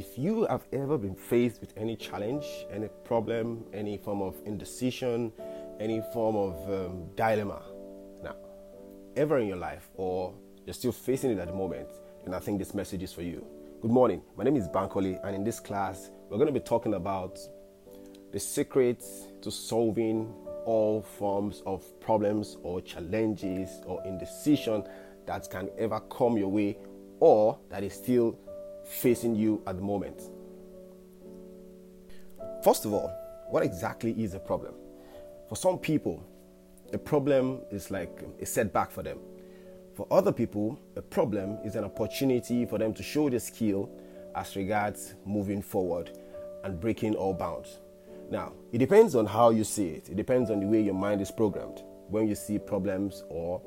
if you have ever been faced with any challenge, any problem, any form of indecision, any form of um, dilemma, now, ever in your life, or you're still facing it at the moment, then I think this message is for you. Good morning. My name is Bankole, and in this class, we're going to be talking about the secrets to solving all forms of problems or challenges or indecision that can ever come your way or that is still facing you at the moment. First of all, what exactly is a problem? For some people, a problem is like a setback for them. For other people, a problem is an opportunity for them to show their skill as regards moving forward and breaking all bounds. Now, it depends on how you see it. It depends on the way your mind is programmed. When you see problems or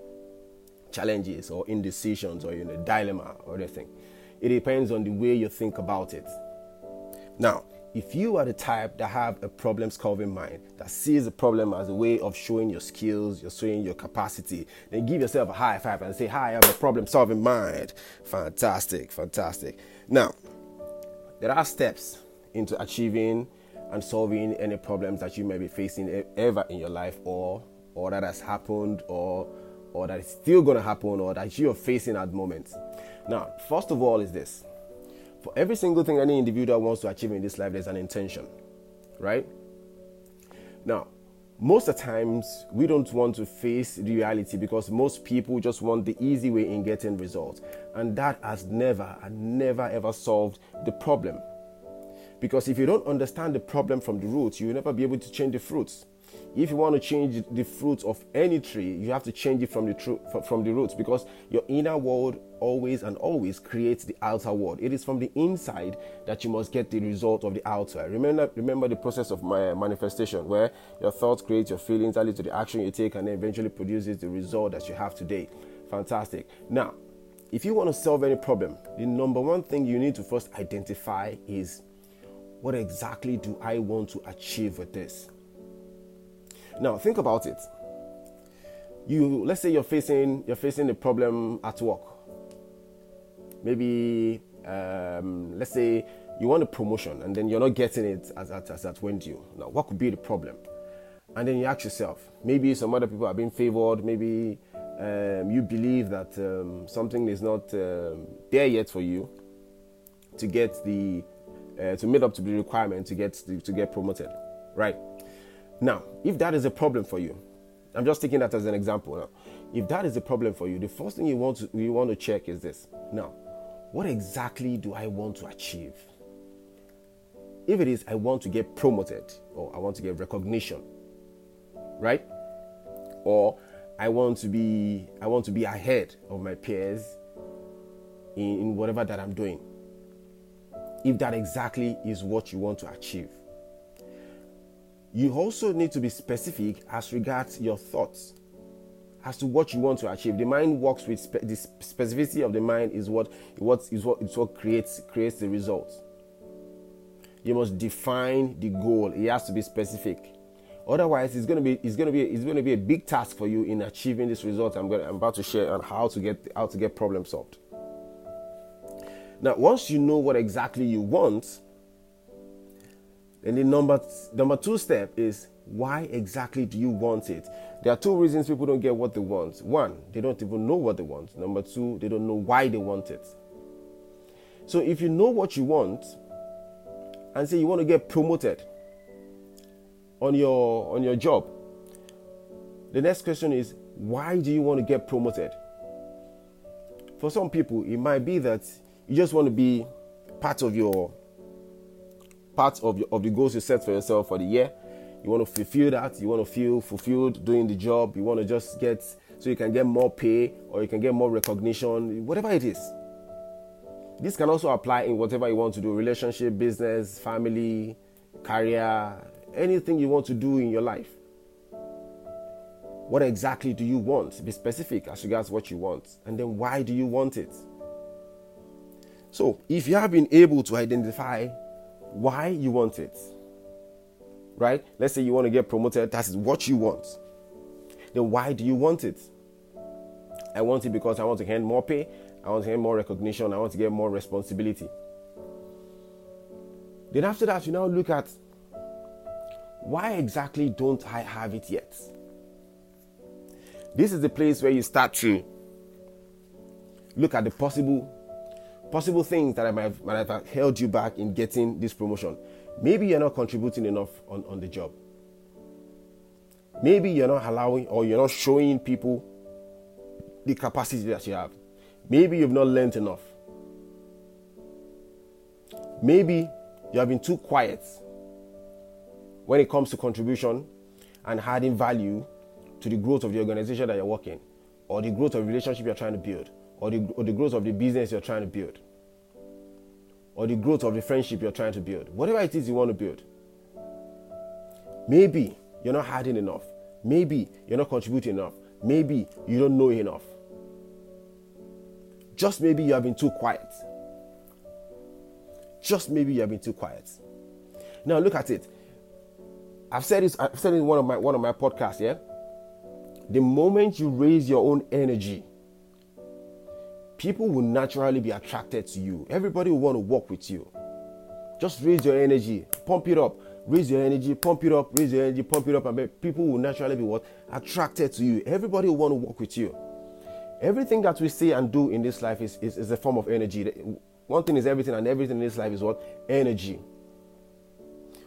challenges or indecisions or you know dilemma or anything, it depends on the way you think about it. Now, if you are the type that have a problem solving mind that sees the problem as a way of showing your skills you're showing your capacity then give yourself a high five and say hi i have a problem solving mind. Fantastic fantastic. Now there are steps into achieving and solving any problems that you may be facing ever in your life or or that has happened or or that is still going to happen or that you're facing at the moment now first of all is this for every single thing any individual wants to achieve in this life, there's an intention, right? Now, most of the times we don't want to face reality because most people just want the easy way in getting results, and that has never and never ever solved the problem. Because if you don't understand the problem from the roots, you will never be able to change the fruits. If you want to change the fruit of any tree, you have to change it from the tr- from the roots because your inner world always and always creates the outer world. It is from the inside that you must get the result of the outside. Remember, remember the process of my manifestation, where your thoughts create your feelings, that leads to the action you take, and then eventually produces the result that you have today. Fantastic. Now, if you want to solve any problem, the number one thing you need to first identify is what exactly do I want to achieve with this? Now think about it. You let's say you're facing you're facing a problem at work. Maybe um, let's say you want a promotion and then you're not getting it as at as at when due. Now what could be the problem? And then you ask yourself, maybe some other people are being favored, maybe um, you believe that um, something is not um, there yet for you to get the uh, to meet up to the requirement to get to, to get promoted, right? Now, if that is a problem for you, I'm just taking that as an example. Now, if that is a problem for you, the first thing you want to you want to check is this. Now, what exactly do I want to achieve? If it is I want to get promoted or I want to get recognition, right? Or I want to be I want to be ahead of my peers in, in whatever that I'm doing. If that exactly is what you want to achieve you also need to be specific as regards your thoughts as to what you want to achieve. The mind works with spe- the specificity of the mind is what what is what it's what creates creates the results. You must define the goal. It has to be specific. Otherwise, it's going to be it's going to be it's going to be a big task for you in achieving this result. I'm going I'm about to share on how to get how to get problem solved. Now, once you know what exactly you want, then the number number two step is why exactly do you want it? There are two reasons people don't get what they want. One, they don't even know what they want. Number two, they don't know why they want it. So if you know what you want and say you want to get promoted on your on your job, the next question is why do you want to get promoted? For some people, it might be that you just want to be part of your part of, your, of the goals you set for yourself for the year. You want to fulfill that. You want to feel fulfilled doing the job. You want to just get so you can get more pay or you can get more recognition, whatever it is. This can also apply in whatever you want to do relationship, business, family, career, anything you want to do in your life. What exactly do you want? Be specific as regards what you want. And then why do you want it? So, if you have been able to identify why you want it. Right? Let's say you want to get promoted, that's what you want. Then why do you want it? I want it because I want to earn more pay, I want to earn more recognition, I want to get more responsibility. Then after that, you now look at why exactly don't I have it yet? This is the place where you start to look at the possible possible things that might have, might have held you back in getting this promotion. Maybe you're not contributing enough on, on the job. Maybe you're not allowing or you're not showing people the capacity that you have. Maybe you've not learned enough. Maybe you have been too quiet when it comes to contribution and adding value to the growth of the organization that you're working, or the growth of the relationship you're trying to build, or the, or the growth of the business you're trying to build, or the growth of the friendship you're trying to build, whatever it is you want to build. Maybe you're not adding enough. Maybe you're not contributing enough. Maybe you don't know enough. Just maybe you have been too quiet. Just maybe you have been too quiet. Now look at it. I've said this. I've said it in one of my one of my podcasts. Yeah. The moment you raise your own energy, people will naturally be attracted to you. Everybody will want to work with you. Just raise your energy, pump it up, raise your energy, pump it up, raise your energy, pump it up, and people will naturally be what attracted to you. Everybody will want to work with you. Everything that we say and do in this life is, is, is a form of energy. One thing is everything, and everything in this life is what? Energy.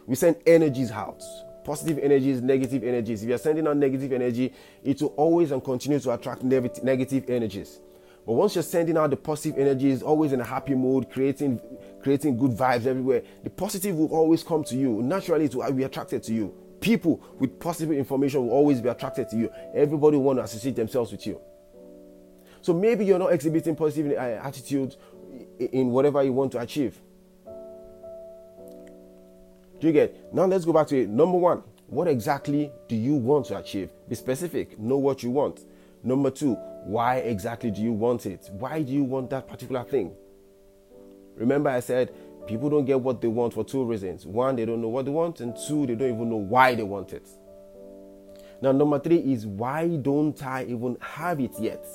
We send energies out positive energies, negative energies. If you're sending out negative energy, it will always and continue to attract negative energies. But once you're sending out the positive energies, always in a happy mood, creating creating good vibes everywhere, the positive will always come to you. Naturally, it will be attracted to you. People with positive information will always be attracted to you. Everybody want to associate themselves with you. So maybe you're not exhibiting positive uh, attitude in whatever you want to achieve. Do you get? Now let's go back to it. Number one, what exactly do you want to achieve? Be specific. Know what you want. Number two, why exactly do you want it? Why do you want that particular thing? Remember, I said people don't get what they want for two reasons. One, they don't know what they want, and two, they don't even know why they want it. Now, number three is why don't I even have it yet?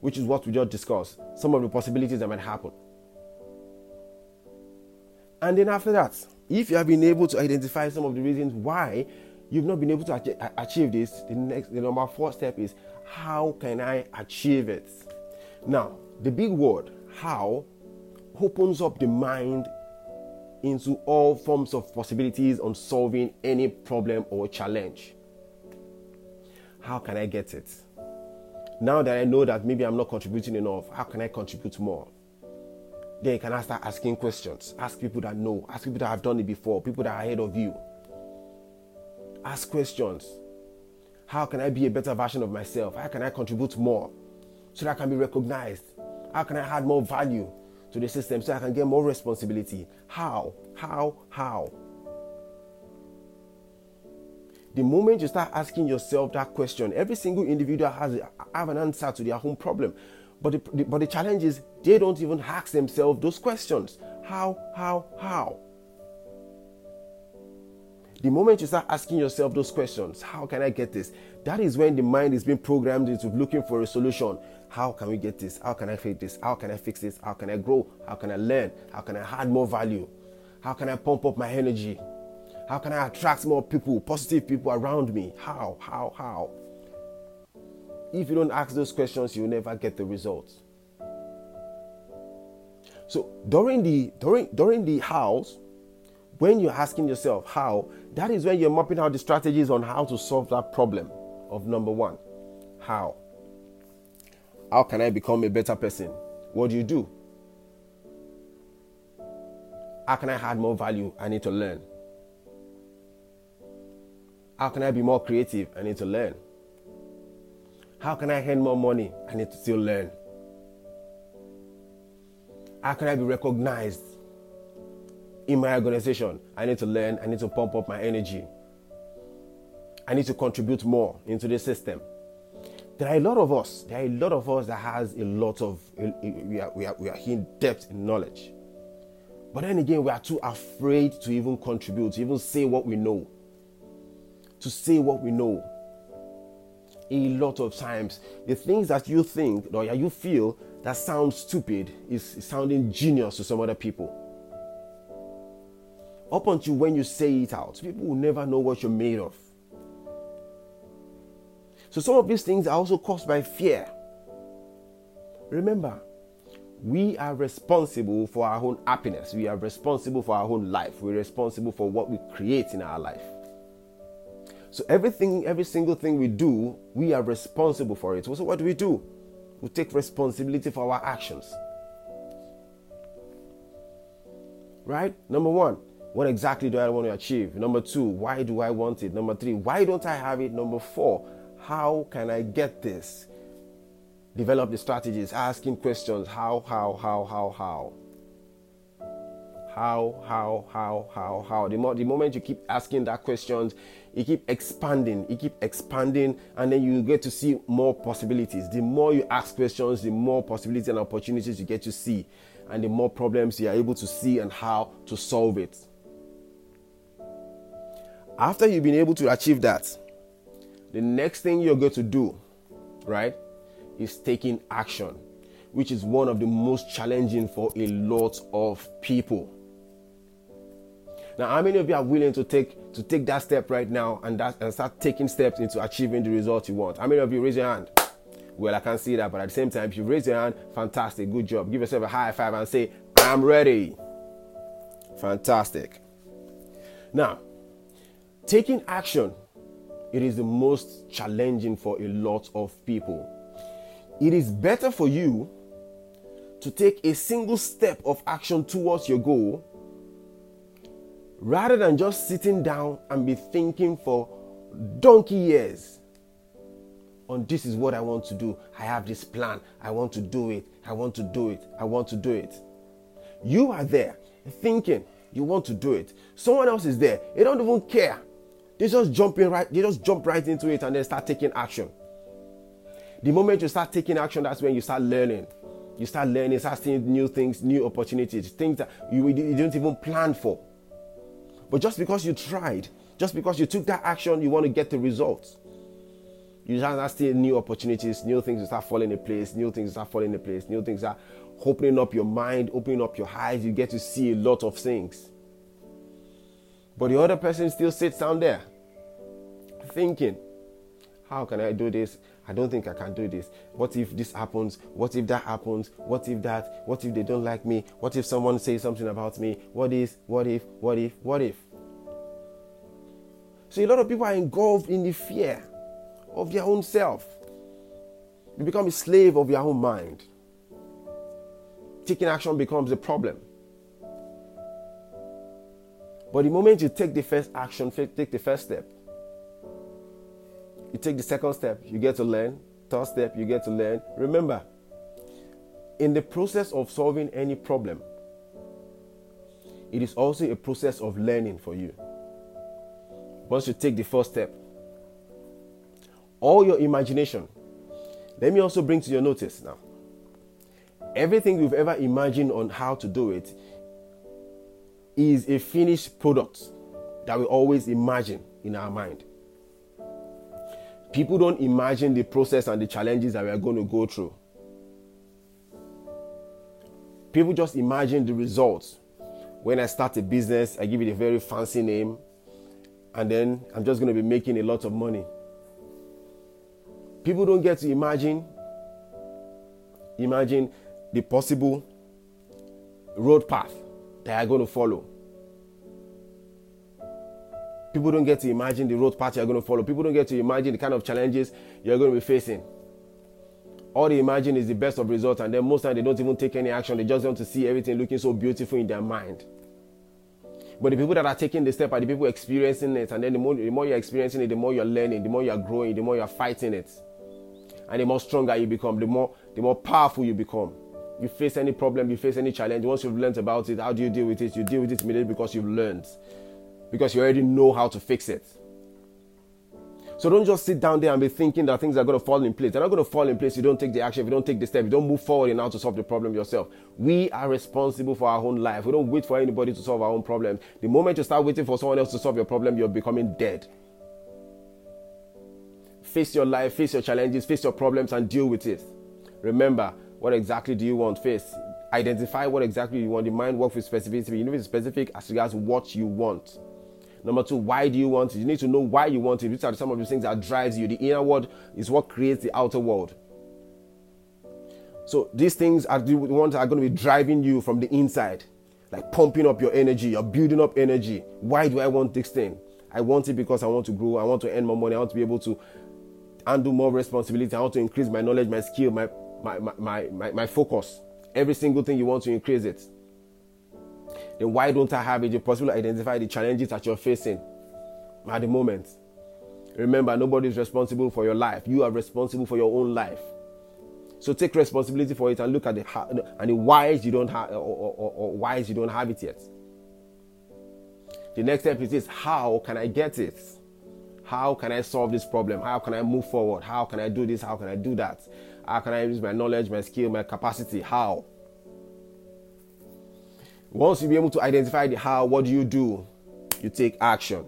Which is what we just discussed. Some of the possibilities that might happen. And then after that, if you have been able to identify some of the reasons why you've not been able to achieve this, the next, the number four step is how can I achieve it? Now, the big word, how, opens up the mind into all forms of possibilities on solving any problem or challenge. How can I get it? Now that I know that maybe I'm not contributing enough, how can I contribute more? Then you can start asking questions. Ask people that know. Ask people that have done it before. People that are ahead of you. Ask questions. How can I be a better version of myself? How can I contribute more so that I can be recognized? How can I add more value to the system so I can get more responsibility? How? How? How? The moment you start asking yourself that question, every single individual has have an answer to their own problem. But the, the, but the challenge is they don't even ask themselves those questions. How, how, how? The moment you start asking yourself those questions, how can I get this? That is when the mind is being programmed into looking for a solution. How can we get this? How can I fix this? How can I fix this? How can I grow? How can I learn? How can I add more value? How can I pump up my energy? How can I attract more people, positive people around me? How, how, how? If you don't ask those questions, you'll never get the results. So during the during during the house, when you're asking yourself how, that is when you're mapping out the strategies on how to solve that problem of number one. How? How can I become a better person? What do you do? How can I add more value? I need to learn. How can I be more creative? I need to learn. How can I earn more money? I need to still learn. How can I be recognized in my organization? I need to learn. I need to pump up my energy. I need to contribute more into the system. There are a lot of us. There are a lot of us that has a lot of we are we are we are in depth in knowledge. But then again, we are too afraid to even contribute, to even say what we know. To say what we know a lot of times the things that you think or you feel that sounds stupid is sounding genius to some other people. Up until when you say it out, people will never know what you're made of. So some of these things are also caused by fear. Remember, we are responsible for our own happiness. We are responsible for our own life. We're responsible for what we create in our life. So everything, every single thing we do, we are responsible for it. So what do we do? We take responsibility for our actions. Right? Number one, what exactly do I want to achieve? Number two, why do I want it? Number three, why don't I have it? Number four, how can I get this? Develop the strategies, asking questions. How, how, how, how, how? How, how, how, how, how? The, more, the moment you keep asking that questions, you keep expanding, you keep expanding, and then you get to see more possibilities. The more you ask questions, the more possibilities and opportunities you get to see, and the more problems you are able to see and how to solve it. After you've been able to achieve that, the next thing you're going to do, right, is taking action, which is one of the most challenging for a lot of people. Now, how many of you are willing to take to take that step right now and that and start taking steps into achieving the result you want? How many of you raise your hand? Well, I can't see that, but at the same time, if you raise your hand, fantastic, good job. Give yourself a high five and say, I'm ready. Fantastic. Now, taking action, it is the most challenging for a lot of people. It is better for you to take a single step of action towards your goal rather than just sitting down and be thinking for donkey years on this is what I want to do. I have this plan. I want to do it. I want to do it. I want to do it. You are there thinking you want to do it. Someone else is there. They don't even care. They just jump in right. They just jump right into it and then start taking action. The moment you start taking action, that's when you start learning. You start learning, start seeing new things, new opportunities, things that you, you didn't even plan for. But just because you tried, just because you took that action, you want to get the results. You start seeing new opportunities, new things start falling in place, new things start falling in place, new things are opening up your mind, opening up your eyes. You get to see a lot of things. But the other person still sits down there thinking, How can I do this? I don't think I can do this. What if this happens? What if that happens? What if that? What if they don't like me? What if someone says something about me? What is? What if? What if? What if? So a lot of people are engulfed in the fear of their own self. You become a slave of your own mind. Taking action becomes a problem. But the moment you take the first action, take the first step, you take the second step, you get to learn. Third step, you get to learn. Remember, in the process of solving any problem, it is also a process of learning for you. Once you take the first step, all your imagination, let me also bring to your notice now. Everything you've ever imagined on how to do it is a finished product that we always imagine in our mind people don't imagine the process and the challenges that we are going to go through. People just imagine the results. When I start a business, I give it a very fancy name, and then I'm just going to be making a lot of money. People don't get to imagine imagine the possible road path that I are going to follow. People don't get to imagine the road path you're going to follow. People don't get to imagine the kind of challenges you're going to be facing. All they imagine is the best of results, and then most times they don't even take any action. They just want to see everything looking so beautiful in their mind. But the people that are taking the step are the people experiencing it, and then the more, the more you're experiencing it, the more you're learning, the more you're growing, the more you're fighting it, and the more stronger you become, the more the more powerful you become. You face any problem, you face any challenge. Once you've learned about it, how do you deal with it? You deal with it immediately because you've learned because you already know how to fix it. So don't just sit down there and be thinking that things are going to fall in place. They're not going to fall in place if you don't take the action, if you don't take the step, you don't move forward in how to solve the problem yourself. We are responsible for our own life. We don't wait for anybody to solve our own problems. The moment you start waiting for someone else to solve your problem, you're becoming dead. Face your life, face your challenges, face your problems, and deal with it. Remember, what exactly do you want? Face identify what exactly you want. The mind works with specificity. You need to be specific as regards what you want. Number two, why do you want it? You need to know why you want it. These are some of the things that drives you. The inner world is what creates the outer world. So these things are the ones that are going to be driving you from the inside, like pumping up your energy. You're building up energy. Why do I want this thing? I want it because I want to grow. I want to earn more money. I want to be able to handle more responsibility. I want to increase my knowledge, my skill, my my my my, my focus. Every single thing you want to increase it then why don't I have it? You possibly identify the challenges that you're facing at the moment. Remember, nobody is responsible for your life. You are responsible for your own life. So take responsibility for it and look at the and the whys you don't have or, or, or whys you don't have it yet. The next step is this: How can I get it? How can I solve this problem? How can I move forward? How can I do this? How can I do that? How can I use my knowledge, my skill, my capacity? How? Once you be able to identify the how, what do you do? You take action.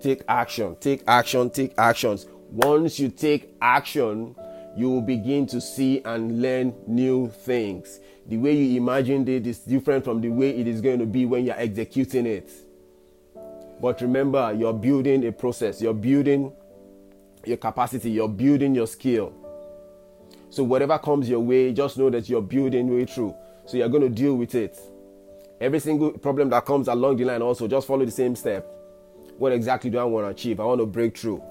Take action, take action, take actions. Once you take action, you will begin to see and learn new things. The way you imagined it is different from the way it is going to be when you're executing it. But remember, you're building a process, you're building your capacity, you're building your skill. So, whatever comes your way, just know that you're building way through. So, you're going to deal with it. Every single problem that comes along the line, also just follow the same step. What exactly do I want to achieve? I want to break through.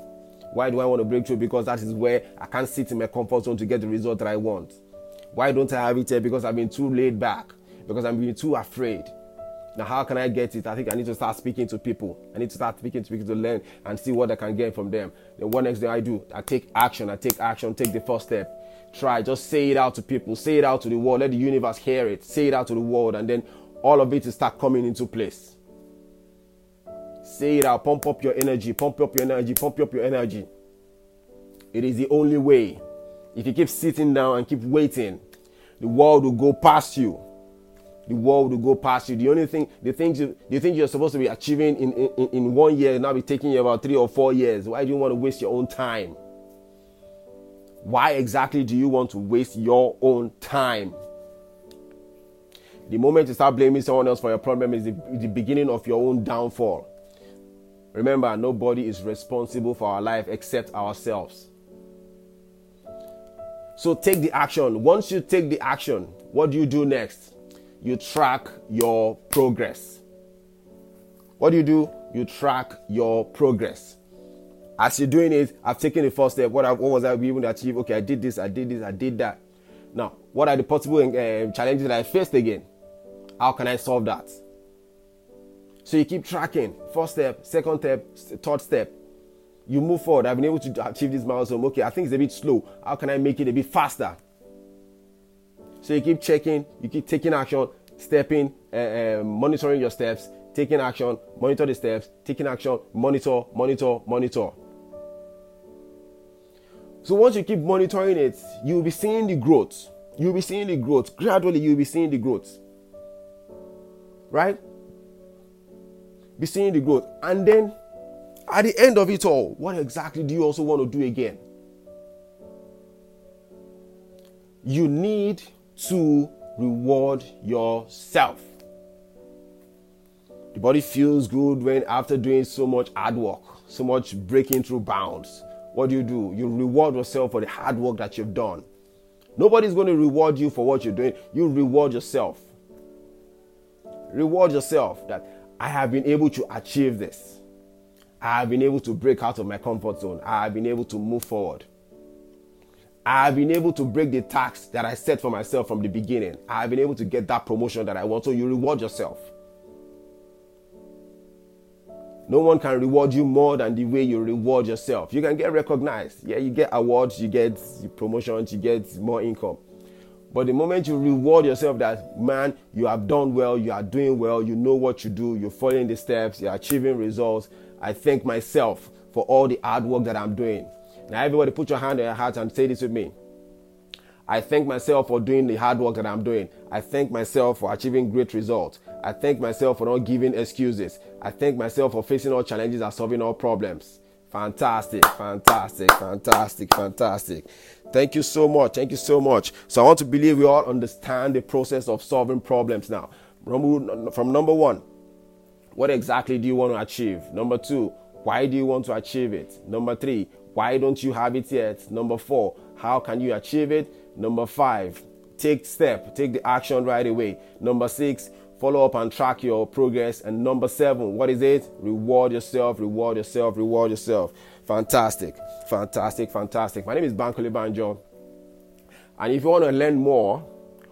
Why do I want to break through? Because that is where I can't sit in my comfort zone to get the result that I want. Why don't I have it here? Because I've been too laid back. Because I'm being too afraid. Now, how can I get it? I think I need to start speaking to people. I need to start speaking to people to learn and see what I can get from them. Then, what next thing I do? I take action. I take action. Take the first step. Try. Just say it out to people. Say it out to the world. Let the universe hear it. Say it out to the world. And then all of it will start coming into place. Say it out, pump up your energy, pump up your energy, pump up your energy. It is the only way. If you keep sitting down and keep waiting, the world will go past you. The world will go past you. The only thing, the things you, the things you're supposed to be achieving in, in, in one year now be taking you about three or four years. Why do you want to waste your own time? Why exactly do you want to waste your own time? The moment you start blaming someone else for your problem is the, the beginning of your own downfall. Remember, nobody is responsible for our life except ourselves. So take the action. Once you take the action, what do you do next? You track your progress. What do you do? You track your progress. As you're doing it, I've taken the first step. What, I, what was I able to achieve? Okay, I did this, I did this, I did that. Now, what are the possible uh, challenges that I faced again? How can I solve that? So you keep tracking. First step, second step, third step. You move forward. I've been able to achieve this milestone. Okay, I think it's a bit slow. How can I make it a bit faster? So you keep checking, you keep taking action, stepping, uh, uh, monitoring your steps, taking action, monitor the steps, taking action, monitor, monitor, monitor. So once you keep monitoring it, you'll be seeing the growth. You'll be seeing the growth. Gradually, you'll be seeing the growth right? Be seeing the growth. And then at the end of it all, what exactly do you also want to do again? You need to reward yourself. The body feels good when after doing so much hard work, so much breaking through bounds. What do you do? You reward yourself for the hard work that you've done. Nobody's going to reward you for what you're doing. You reward yourself. Reward yourself that I have been able to achieve this. I have been able to break out of my comfort zone. I have been able to move forward. I have been able to break the tax that I set for myself from the beginning. I have been able to get that promotion that I want. So you reward yourself. No one can reward you more than the way you reward yourself. You can get recognized. Yeah, you get awards, you get promotions, you get more income. But the moment you reward yourself that, man, you have done well, you are doing well, you know what you do, you're following the steps, you're achieving results, I thank myself for all the hard work that I'm doing. Now, everybody, put your hand on your heart and say this with me. I thank myself for doing the hard work that I'm doing. I thank myself for achieving great results. I thank myself for not giving excuses. I thank myself for facing all challenges and solving all problems. Fantastic, fantastic, fantastic, fantastic. Thank you so much. Thank you so much. So I want to believe we all understand the process of solving problems now. From number one, what exactly do you want to achieve? Number two, why do you want to achieve it? Number three, why don't you have it yet? Number four, how can you achieve it? Number five, take step, take the action right away. Number six, follow up and track your progress. And number seven, what is it? Reward yourself, reward yourself, reward yourself. Fantastic, fantastic, fantastic. My name is Bankole Banjo. And if you want to learn more,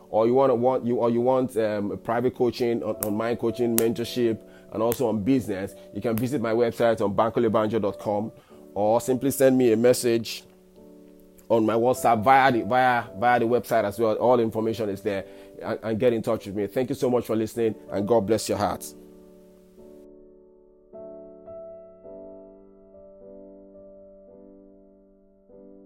or you want to want you or you want um, private coaching, on, online coaching, mentorship, and also on business, you can visit my website on bankolebanjo.com or simply send me a message on my WhatsApp via the via via the website as well. All information is there, and, and get in touch with me. Thank you so much for listening, and God bless your hearts.